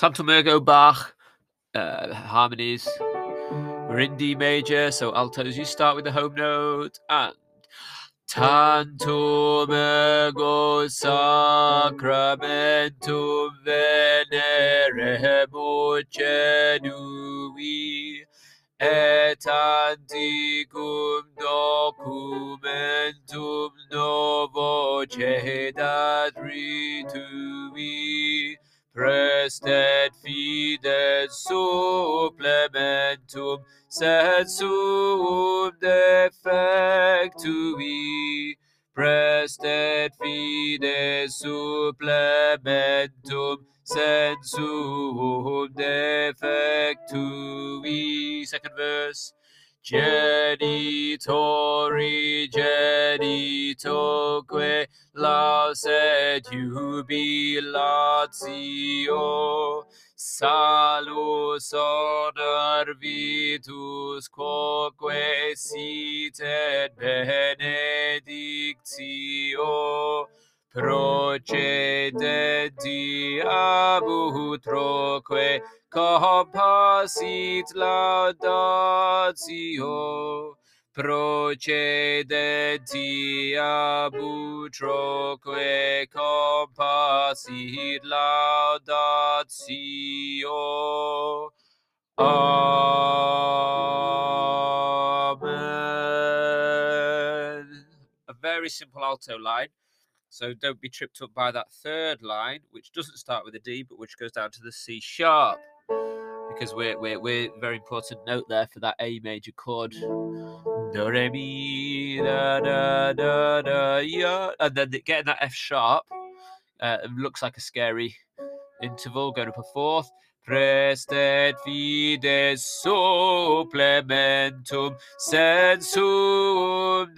Tantum ergo Bach, uh, harmonies. We're in D major, so altos, you start with the home note and Tantum ergo sacramentum veneremus genui et anticum documentum novo cedat ritui prestet fides supplementum sensum defectui. Prestet fides supplementum sensum defectui. Second verse. Genitori genitoque laus et jubilatio salus honor vitus quoque sit et benedictio. Procedenti abut troque compassit laudatio procedenti abut troque compassit laudatio Amen. A very simple alto line. So don't be tripped up by that third line, which doesn't start with a D, but which goes down to the C sharp. Because we're we're we're very important note there for that A major chord. Do re mi da da da da ya, and then getting that F sharp uh, looks like a scary interval going up a fourth. Prestet fides supplementum sensum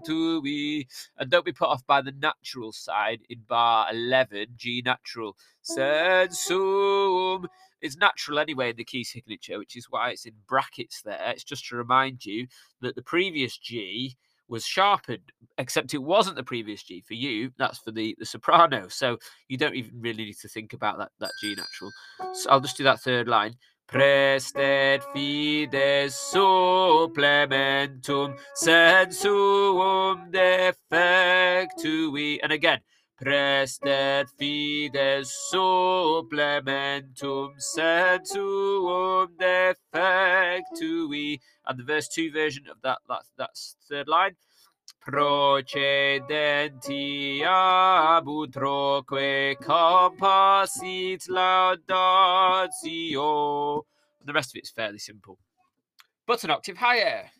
defectui. And don't be put off by the natural side in bar 11, G natural. Sensum is natural anyway in the key signature, which is why it's in brackets there. It's just to remind you that the previous G was sharpened, except it wasn't the previous G for you. That's for the, the soprano. So you don't even really need to think about that, that G natural. So I'll just do that third line. Prestet fides supplementum sensum defectui. And again, prestet fides supplementum sensum defectui. And the verse 2 version of that, that that's third line. Procedenti abut troque compassit laudatio. The rest of it's fairly simple. But an octave higher.